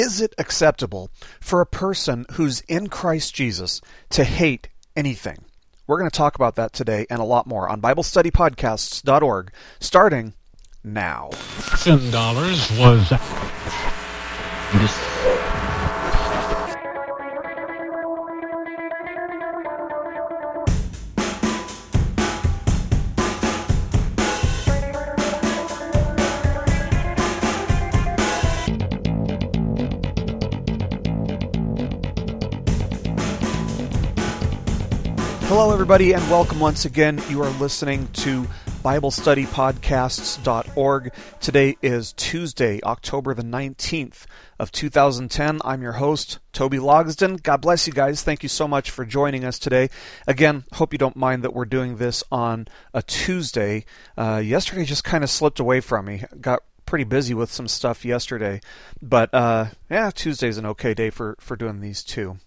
Is it acceptable for a person who's in Christ Jesus to hate anything? We're going to talk about that today and a lot more on BibleStudyPodcasts.org, starting now. $10 was everybody, and welcome once again. You are listening to BibleStudyPodcasts.org. Today is Tuesday, October the 19th of 2010. I'm your host, Toby Logsden. God bless you guys. Thank you so much for joining us today. Again, hope you don't mind that we're doing this on a Tuesday. Uh, yesterday just kind of slipped away from me. Got pretty busy with some stuff yesterday, but uh, yeah, Tuesday's an okay day for, for doing these too.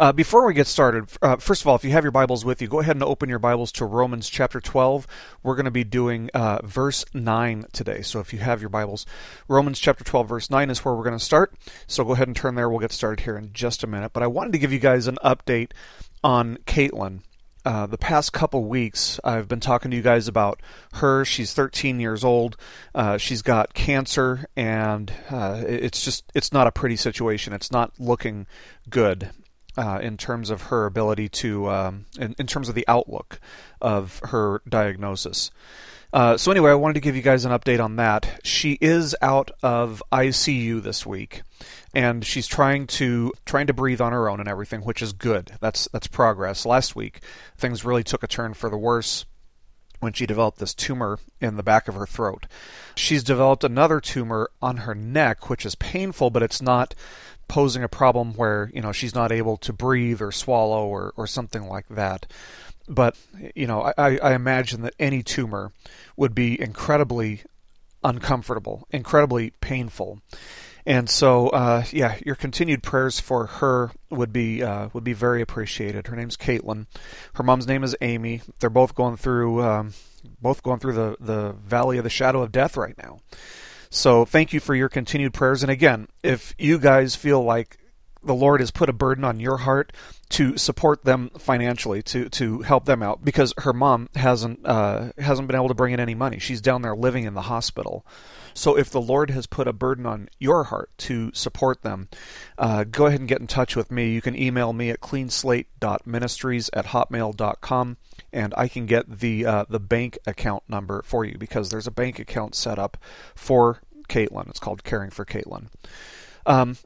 Uh, before we get started, uh, first of all, if you have your Bibles with you, go ahead and open your Bibles to Romans chapter 12. We're going to be doing uh, verse 9 today. So if you have your Bibles, Romans chapter 12, verse 9 is where we're going to start. So go ahead and turn there. We'll get started here in just a minute. But I wanted to give you guys an update on Caitlin. Uh, the past couple weeks, I've been talking to you guys about her. She's 13 years old. Uh, she's got cancer, and uh, it's just it's not a pretty situation. It's not looking good uh, in terms of her ability to, um, in, in, terms of the outlook of her diagnosis. Uh, so anyway, I wanted to give you guys an update on that. She is out of ICU this week, and she's trying to trying to breathe on her own and everything, which is good. That's that's progress. Last week, things really took a turn for the worse when she developed this tumor in the back of her throat. She's developed another tumor on her neck, which is painful, but it's not posing a problem where you know she's not able to breathe or swallow or, or something like that. But you know, I, I imagine that any tumor would be incredibly uncomfortable, incredibly painful. And so, uh, yeah, your continued prayers for her would be uh, would be very appreciated. Her name's Caitlin. Her mom's name is Amy. They're both going through um, both going through the the valley of the shadow of death right now. So thank you for your continued prayers. And again, if you guys feel like the Lord has put a burden on your heart to support them financially, to to help them out, because her mom hasn't uh, hasn't been able to bring in any money. She's down there living in the hospital. So if the Lord has put a burden on your heart to support them, uh, go ahead and get in touch with me. You can email me at cleanslate.ministries at hotmail.com and I can get the uh, the bank account number for you because there's a bank account set up for Caitlin. It's called Caring for Caitlin. Um,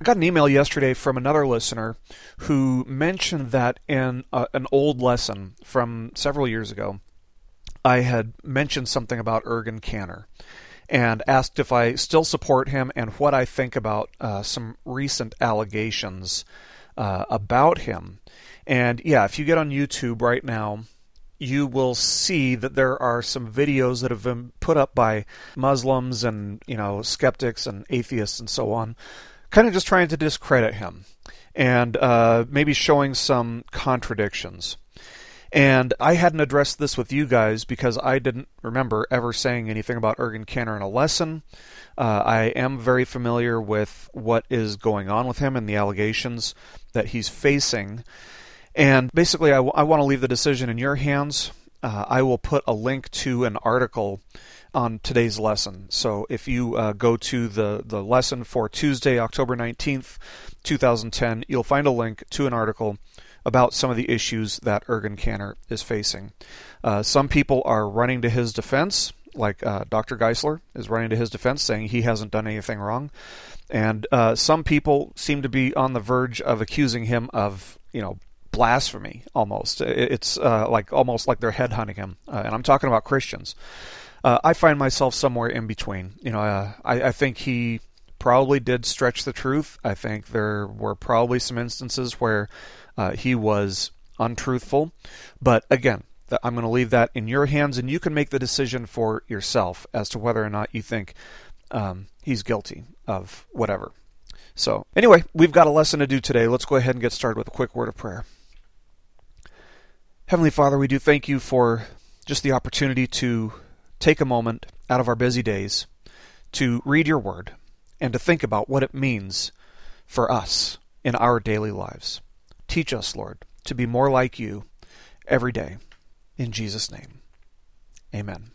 I got an email yesterday from another listener who mentioned that in uh, an old lesson from several years ago, I had mentioned something about Ergun Caner and asked if I still support him and what I think about uh, some recent allegations uh, about him. And yeah, if you get on YouTube right now, you will see that there are some videos that have been put up by Muslims and, you know, skeptics and atheists and so on, kind of just trying to discredit him and uh, maybe showing some contradictions. And I hadn't addressed this with you guys because I didn't remember ever saying anything about Ergun Caner in a lesson. Uh, I am very familiar with what is going on with him and the allegations that he's facing. And basically, I, w- I want to leave the decision in your hands. Uh, I will put a link to an article on today's lesson. So if you uh, go to the, the lesson for Tuesday, October 19th, 2010, you'll find a link to an article about some of the issues that Ergun Caner is facing. Uh, some people are running to his defense, like uh, Dr. Geisler is running to his defense, saying he hasn't done anything wrong. And uh, some people seem to be on the verge of accusing him of, you know, blasphemy almost. It's uh, like almost like they're headhunting him, uh, and I'm talking about Christians. Uh, I find myself somewhere in between. You know, uh, I, I, think he probably did stretch the truth. I think there were probably some instances where uh, he was untruthful, but again. I'm going to leave that in your hands, and you can make the decision for yourself as to whether or not you think um, he's guilty of whatever. So, anyway, we've got a lesson to do today. Let's go ahead and get started with a quick word of prayer. Heavenly Father, we do thank you for just the opportunity to take a moment out of our busy days to read your word and to think about what it means for us in our daily lives. Teach us, Lord, to be more like you every day. In Jesus' name, amen.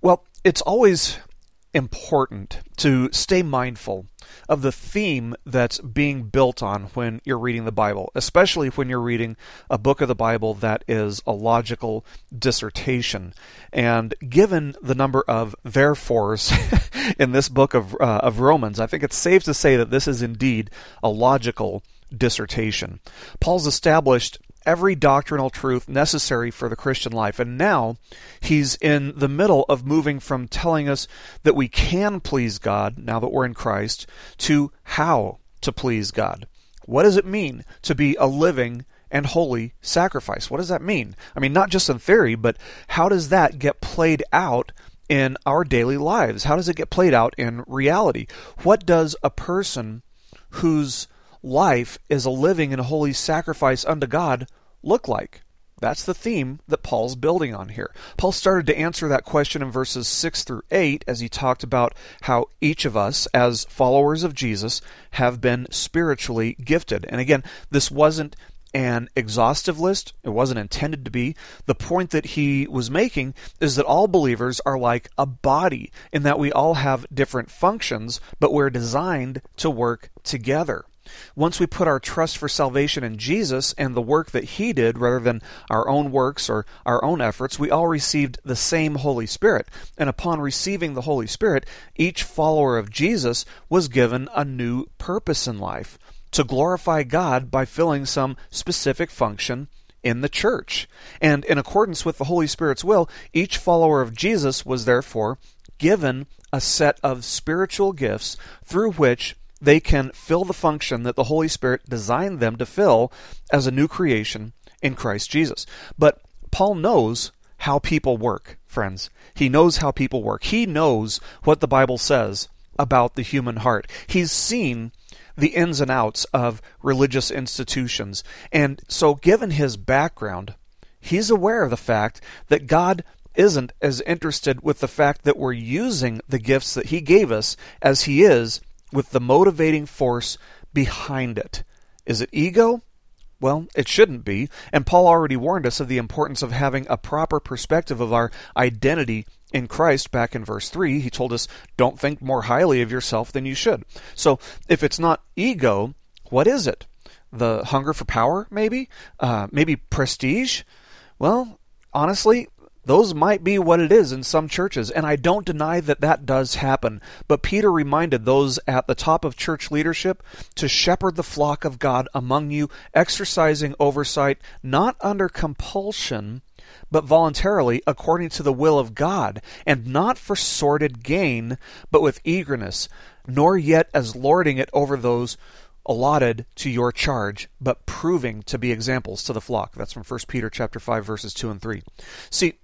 Well, it's always important to stay mindful of the theme that's being built on when you're reading the Bible, especially when you're reading a book of the Bible that is a logical dissertation. And given the number of therefores in this book of, uh, of Romans, I think it's safe to say that this is indeed a logical dissertation. Paul's established every doctrinal truth necessary for the Christian life. And now he's in the middle of moving from telling us that we can please God, now that we're in Christ, to how to please God. What does it mean to be a living and holy sacrifice? What does that mean? I mean, not just in theory, but how does that get played out in our daily lives? How does it get played out in reality? What does a person whose life is a living and holy sacrifice unto God look like? That's the theme that Paul's building on here. Paul started to answer that question in verses 6 through 8 as he talked about how each of us, as followers of Jesus, have been spiritually gifted. And again, this wasn't an exhaustive list. It wasn't intended to be. The point that he was making is that all believers are like a body in that we all have different functions, but we're designed to work together. Once we put our trust for salvation in Jesus and the work that He did rather than our own works or our own efforts, we all received the same Holy Spirit. And upon receiving the Holy Spirit, each follower of Jesus was given a new purpose in life to glorify God by filling some specific function in the church. And in accordance with the Holy Spirit's will, each follower of Jesus was therefore given a set of spiritual gifts through which they can fill the function that the Holy Spirit designed them to fill as a new creation in Christ Jesus. But Paul knows how people work, friends. He knows how people work. He knows what the Bible says about the human heart. He's seen the ins and outs of religious institutions. And so, given his background, he's aware of the fact that God isn't as interested with the fact that we're using the gifts that he gave us as he is with the motivating force behind it. Is it ego? Well, it shouldn't be, and Paul already warned us of the importance of having a proper perspective of our identity in Christ back in verse 3. He told us, Don't think more highly of yourself than you should. So, if it's not ego, what is it? The hunger for power, maybe? Uh, maybe prestige? Well, honestly, those might be what it is in some churches, and I don't deny that that does happen. But Peter reminded those at the top of church leadership to shepherd the flock of God among you, exercising oversight not under compulsion, but voluntarily according to the will of God, and not for sordid gain, but with eagerness, nor yet as lording it over those allotted to your charge, but proving to be examples to the flock. That's from 1 Peter chapter 5 verses 2 and 3. See,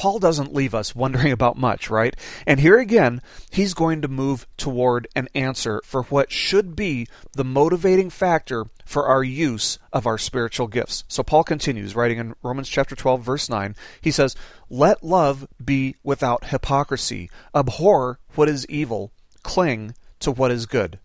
Paul doesn't leave us wondering about much, right? And here again, he's going to move toward an answer for what should be the motivating factor for our use of our spiritual gifts. So Paul continues, writing in Romans chapter 12, verse 9, he says, Let love be without hypocrisy, abhor what is evil, cling to what is good.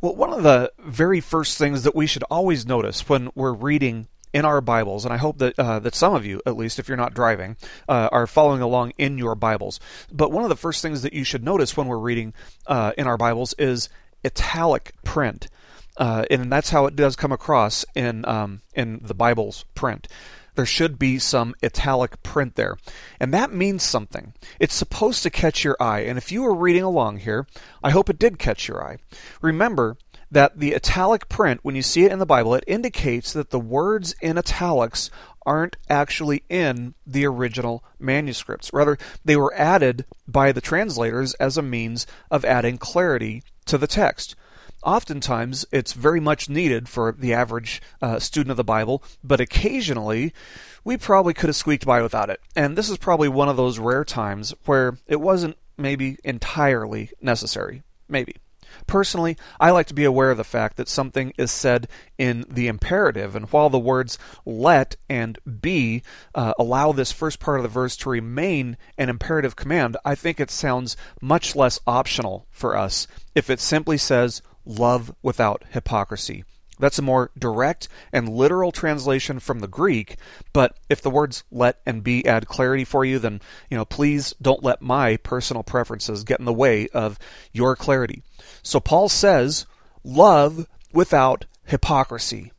Well, one of the very first things that we should always notice when we're reading in our Bibles, and I hope that uh, that some of you, at least if you're not driving, uh, are following along in your Bibles. But one of the first things that you should notice when we're reading uh, in our Bibles is italic print, uh, and that's how it does come across in um, in the Bible's print. There should be some italic print there. And that means something. It's supposed to catch your eye. And if you were reading along here, I hope it did catch your eye. Remember that the italic print, when you see it in the Bible, it indicates that the words in italics aren't actually in the original manuscripts. Rather, they were added by the translators as a means of adding clarity to the text. Oftentimes, it's very much needed for the average uh, student of the Bible, but occasionally, we probably could have squeaked by without it. And this is probably one of those rare times where it wasn't maybe entirely necessary. Maybe. Personally, I like to be aware of the fact that something is said in the imperative, and while the words let and be uh, allow this first part of the verse to remain an imperative command, I think it sounds much less optional for us if it simply says love without hypocrisy. That's a more direct and literal translation from the Greek, but if the words let and be add clarity for you, then, you know, please don't let my personal preferences get in the way of your clarity. So Paul says, love without hypocrisy.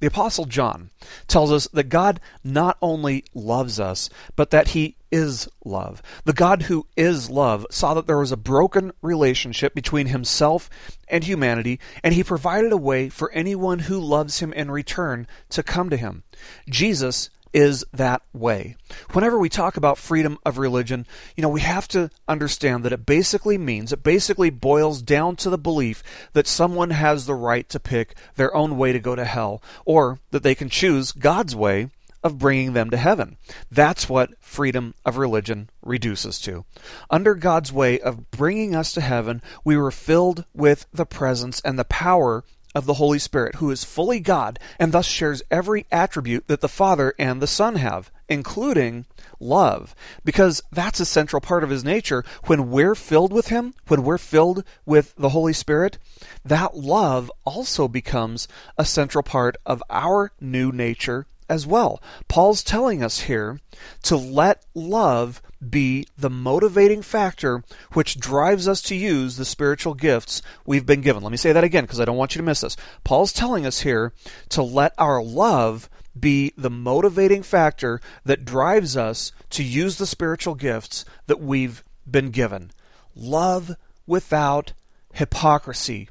The Apostle John tells us that God not only loves us, but that he is love. The God who is love saw that there was a broken relationship between himself and humanity, and he provided a way for anyone who loves him in return to come to him. Jesus is that way. Whenever we talk about freedom of religion, you know, we have to understand that it basically means, it basically boils down to the belief that someone has the right to pick their own way to go to hell, or that they can choose God's way of bringing them to heaven. That's what freedom of religion reduces to. Under God's way of bringing us to heaven, we were filled with the presence and the power of the Holy Spirit, who is fully God and thus shares every attribute that the Father and the Son have, including love, because that's a central part of his nature. When we're filled with him, when we're filled with the Holy Spirit, that love also becomes a central part of our new nature as well. Paul's telling us here to let love be the motivating factor which drives us to use the spiritual gifts we've been given. Let me say that again because I don't want you to miss this. Paul's telling us here to let our love be the motivating factor that drives us to use the spiritual gifts that we've been given. Love without hypocrisy.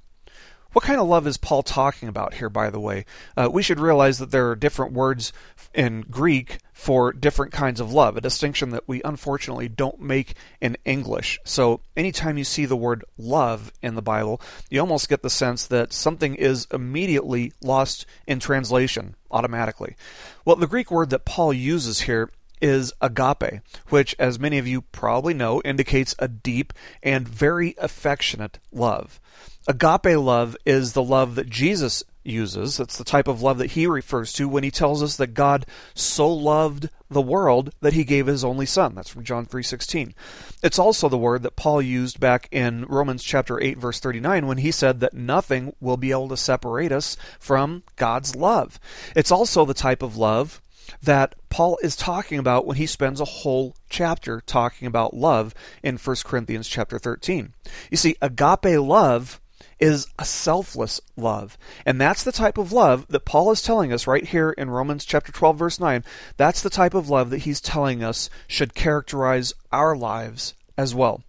What kind of love is Paul talking about here, by the way? Uh, we should realize that there are different words in Greek for different kinds of love, a distinction that we unfortunately don't make in English. So anytime you see the word love in the Bible, you almost get the sense that something is immediately lost in translation automatically. Well, the Greek word that Paul uses here is agape, which, as many of you probably know, indicates a deep and very affectionate love. Agape love is the love that Jesus uses. It's the type of love that he refers to when he tells us that God so loved the world that he gave his only son. That's from John 3:16. It's also the word that Paul used back in Romans chapter 8 verse 39 when he said that nothing will be able to separate us from God's love. It's also the type of love that Paul is talking about when he spends a whole chapter talking about love in 1 Corinthians chapter 13. You see, agape love is a selfless love. And that's the type of love that Paul is telling us right here in Romans chapter 12 verse 9. That's the type of love that he's telling us should characterize our lives as well.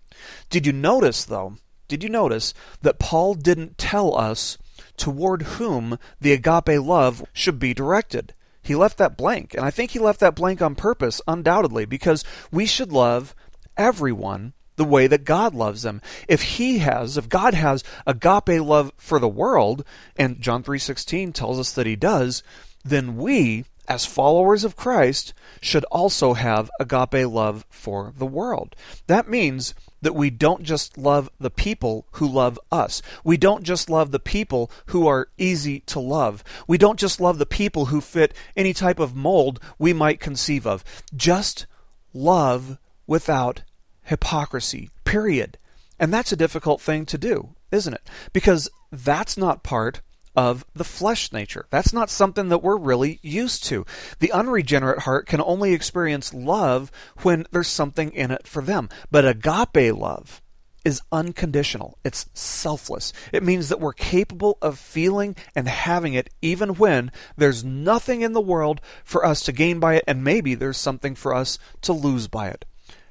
Did you notice though? Did you notice that Paul didn't tell us toward whom the agape love should be directed? He left that blank, and I think he left that blank on purpose, undoubtedly, because we should love everyone the way that God loves them. If he has, if God has agape love for the world, and John 3:16 tells us that he does, then we as followers of Christ should also have agape love for the world. That means that we don't just love the people who love us. We don't just love the people who are easy to love. We don't just love the people who fit any type of mold we might conceive of. Just love without hypocrisy, period. And that's a difficult thing to do, isn't it? Because that's not part of the flesh nature. That's not something that we're really used to. The unregenerate heart can only experience love when there's something in it for them. But agape love is unconditional, it's selfless. It means that we're capable of feeling and having it even when there's nothing in the world for us to gain by it, and maybe there's something for us to lose by it.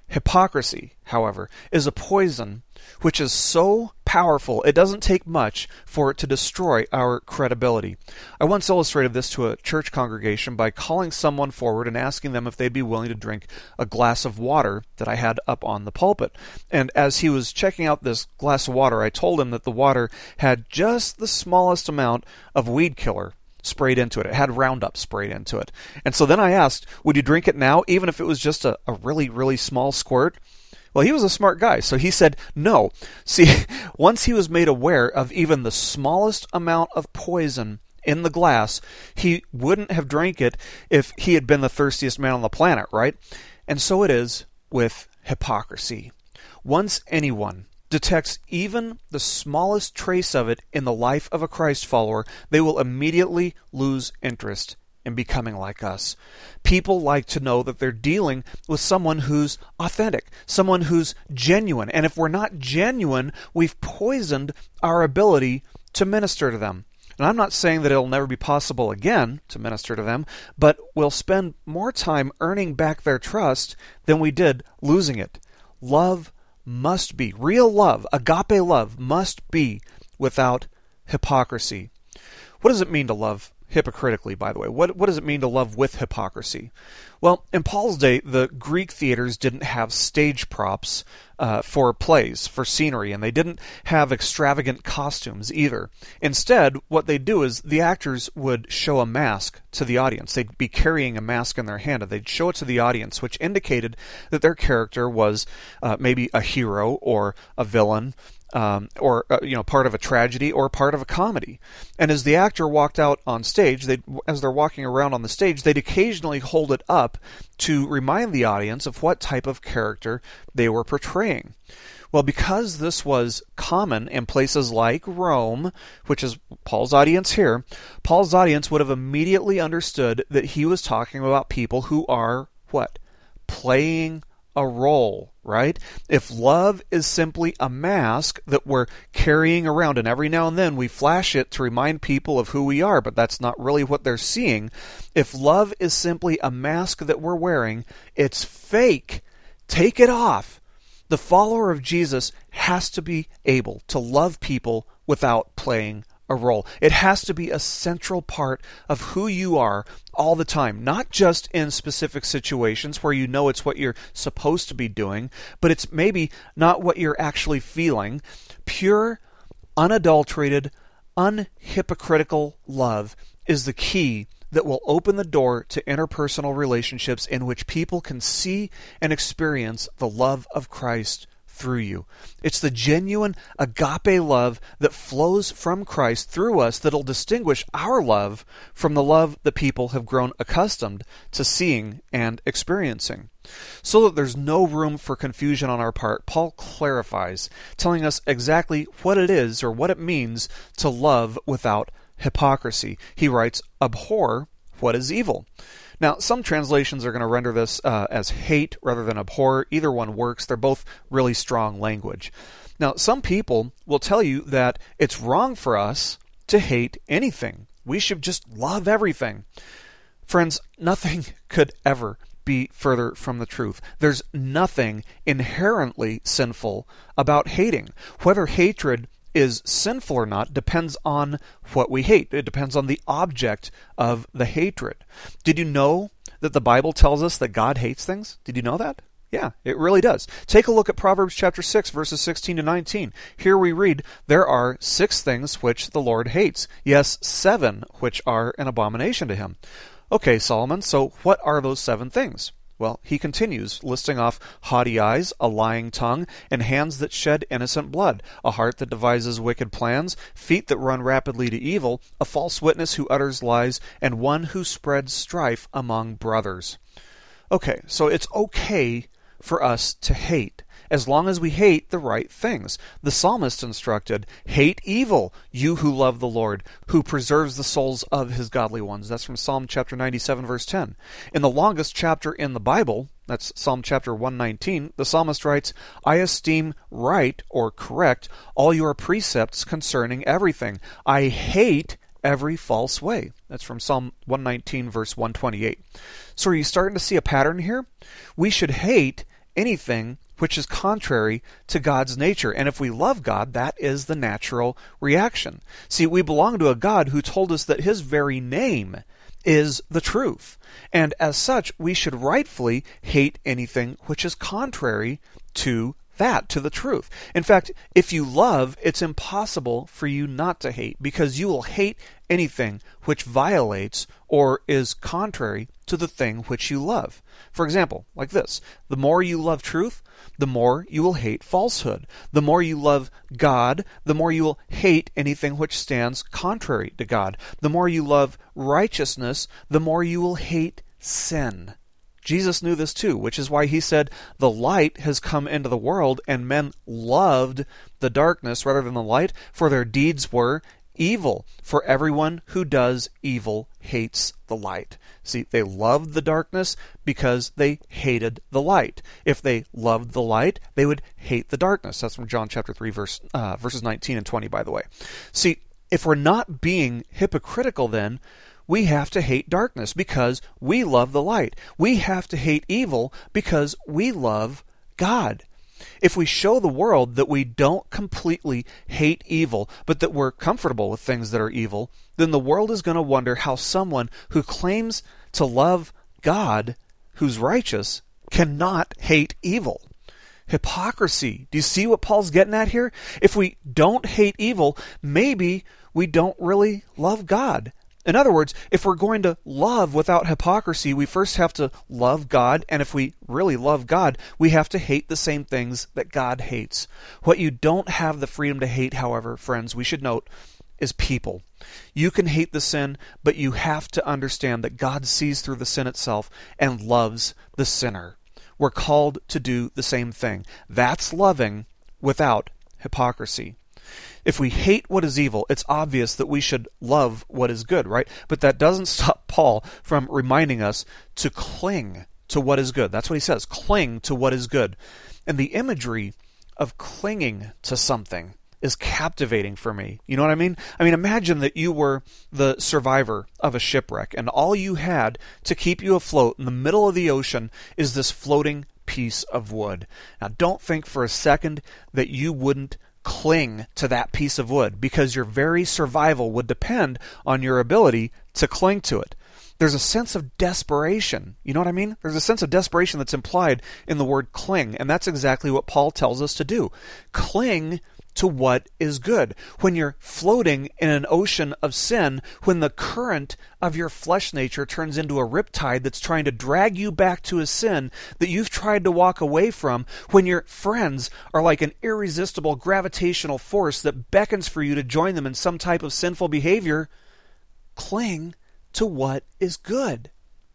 Hypocrisy, however, is a poison which is so powerful it doesn't take much for it to destroy our credibility. I once illustrated this to a church congregation by calling someone forward and asking them if they'd be willing to drink a glass of water that I had up on the pulpit. And as he was checking out this glass of water, I told him that the water had just the smallest amount of weed killer sprayed into it. It had Roundup sprayed into it. And so then I asked, would you drink it now, even if it was just a, a really, really small squirt? Well, he was a smart guy, so he said no. See, once he was made aware of even the smallest amount of poison in the glass, he wouldn't have drank it if he had been the thirstiest man on the planet, right? And so it is with hypocrisy. Once anyone detects even the smallest trace of it in the life of a Christ follower, they will immediately lose interest in becoming like us. People like to know that they're dealing with someone who's authentic, someone who's genuine. And if we're not genuine, we've poisoned our ability to minister to them. And I'm not saying that it'll never be possible again to minister to them, but we'll spend more time earning back their trust than we did losing it. Love must be, real love, agape love, must be without hypocrisy. What does it mean to love hypocritically, by the way. What, what does it mean to love with hypocrisy? Well, in Paul's day, the Greek theaters didn't have stage props uh, for plays, for scenery, and they didn't have extravagant costumes either. Instead, what they'd do is the actors would show a mask to the audience. They'd be carrying a mask in their hand, and they'd show it to the audience, which indicated that their character was uh, maybe a hero or a villain um, or uh, you know part of a tragedy or part of a comedy. And as the actor walked out on stage, they as they're walking around on the stage, they'd occasionally hold it up to remind the audience of what type of character they were portraying. Well, because this was common in places like Rome, which is Paul's audience here, Paul's audience would have immediately understood that he was talking about people who are what? Playing a role, right? If love is simply a mask that we're carrying around and every now and then we flash it to remind people of who we are, but that's not really what they're seeing. If love is simply a mask that we're wearing, it's fake. Take it off. The follower of Jesus has to be able to love people without playing a role. It has to be a central part of who you are all the time, not just in specific situations where you know it's what you're supposed to be doing, but it's maybe not what you're actually feeling. Pure, unadulterated, unhypocritical love is the key that will open the door to interpersonal relationships in which people can see and experience the love of Christ through you. It's the genuine agape love that flows from Christ through us that'll distinguish our love from the love that people have grown accustomed to seeing and experiencing. So that there's no room for confusion on our part, Paul clarifies, telling us exactly what it is or what it means to love without hypocrisy. He writes, Abhor what is evil. Now, some translations are going to render this uh, as hate rather than abhor. Either one works. They're both really strong language. Now, some people will tell you that it's wrong for us to hate anything. We should just love everything. Friends, nothing could ever be further from the truth. There's nothing inherently sinful about hating. Whether hatred is sinful or not depends on what we hate. It depends on the object of the hatred. Did you know that the Bible tells us that God hates things? Did you know that? Yeah, it really does. Take a look at Proverbs chapter 6 verses 16 to 19. Here we read, there are 6 things which the Lord hates, yes, 7 which are an abomination to him. Okay, Solomon, so what are those 7 things? Well, he continues, listing off haughty eyes, a lying tongue, and hands that shed innocent blood, a heart that devises wicked plans, feet that run rapidly to evil, a false witness who utters lies, and one who spreads strife among brothers. Okay, so it's okay for us to hate as long as we hate the right things. The psalmist instructed, Hate evil, you who love the Lord, who preserves the souls of his godly ones. That's from Psalm chapter 97, verse 10. In the longest chapter in the Bible, that's Psalm chapter 119, the psalmist writes, I esteem right or correct all your precepts concerning everything. I hate every false way. That's from Psalm 119, verse 128. So are you starting to see a pattern here? We should hate anything which is contrary to God's nature. And if we love God, that is the natural reaction. See, we belong to a God who told us that his very name is the truth. And as such, we should rightfully hate anything which is contrary to that to the truth. In fact, if you love, it's impossible for you not to hate because you will hate anything which violates or is contrary to the thing which you love. For example, like this the more you love truth, the more you will hate falsehood. The more you love God, the more you will hate anything which stands contrary to God. The more you love righteousness, the more you will hate sin. Jesus knew this too, which is why he said, The light has come into the world, and men loved the darkness rather than the light, for their deeds were evil. For everyone who does evil hates the light. See, they loved the darkness because they hated the light. If they loved the light, they would hate the darkness. That's from John chapter 3, verse, uh, verses 19 and 20, by the way. See, if we're not being hypocritical, then we have to hate darkness because we love the light. We have to hate evil because we love God. If we show the world that we don't completely hate evil, but that we're comfortable with things that are evil, then the world is going to wonder how someone who claims to love God, who's righteous, cannot hate evil. Hypocrisy. Do you see what Paul's getting at here? If we don't hate evil, maybe we don't really love God. In other words, if we're going to love without hypocrisy, we first have to love God, and if we really love God, we have to hate the same things that God hates. What you don't have the freedom to hate, however, friends, we should note, is people. You can hate the sin, but you have to understand that God sees through the sin itself and loves the sinner. We're called to do the same thing. That's loving without hypocrisy. If we hate what is evil, it's obvious that we should love what is good, right? But that doesn't stop Paul from reminding us to cling to what is good. That's what he says cling to what is good. And the imagery of clinging to something is captivating for me. You know what I mean? I mean, imagine that you were the survivor of a shipwreck, and all you had to keep you afloat in the middle of the ocean is this floating piece of wood. Now, don't think for a second that you wouldn't cling to that piece of wood because your very survival would depend on your ability to cling to it. There's a sense of desperation. You know what I mean? There's a sense of desperation that's implied in the word cling, and that's exactly what Paul tells us to do. Cling to what is good. When you're floating in an ocean of sin, when the current of your flesh nature turns into a riptide that's trying to drag you back to a sin that you've tried to walk away from, when your friends are like an irresistible gravitational force that beckons for you to join them in some type of sinful behavior, cling to what is good.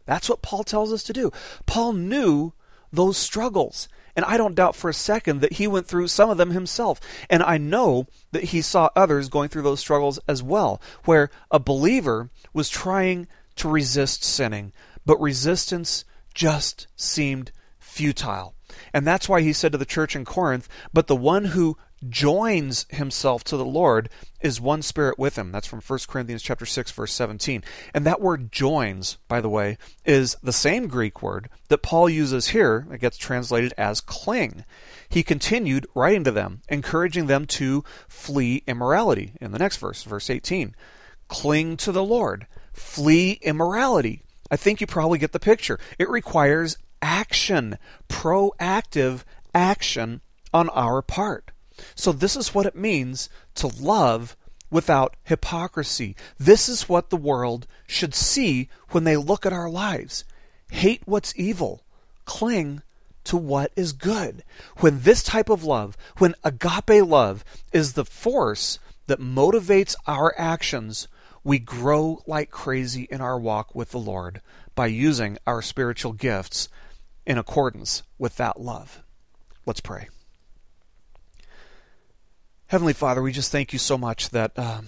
That's what Paul tells us to do. Paul knew those struggles. And I don't doubt for a second that he went through some of them himself. And I know that he saw others going through those struggles as well, where a believer was trying to resist sinning, but resistance just seemed futile. And that's why he said to the church in Corinth, But the one who joins himself to the Lord is one spirit with him. That's from 1 Corinthians chapter 6 verse 17. And that word joins, by the way, is the same Greek word that Paul uses here. It gets translated as cling. He continued writing to them, encouraging them to flee immorality. In the next verse, verse 18. Cling to the Lord. Flee immorality. I think you probably get the picture. It requires action, proactive action on our part. So, this is what it means to love without hypocrisy. This is what the world should see when they look at our lives. Hate what's evil, cling to what is good. When this type of love, when agape love is the force that motivates our actions, we grow like crazy in our walk with the Lord by using our spiritual gifts in accordance with that love. Let's pray. Heavenly Father, we just thank you so much that uh,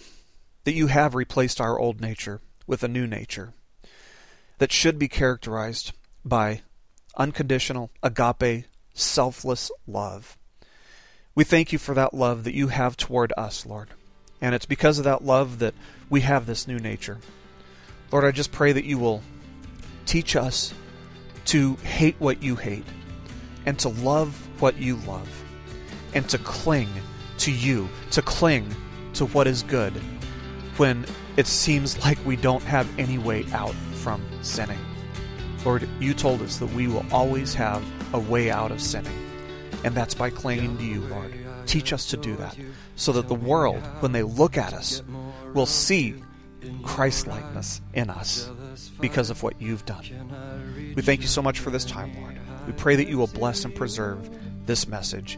that you have replaced our old nature with a new nature that should be characterized by unconditional, agape, selfless love. We thank you for that love that you have toward us, Lord. And it's because of that love that we have this new nature. Lord, I just pray that you will teach us to hate what you hate, and to love what you love, and to cling to you, to cling to what is good when it seems like we don't have any way out from sinning. Lord, you told us that we will always have a way out of sinning. and that's by clinging to you, Lord. Teach us to do that so that the world, when they look at us, will see Christ likeness in us because of what you've done. We thank you so much for this time, Lord. We pray that you will bless and preserve this message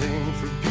Waiting for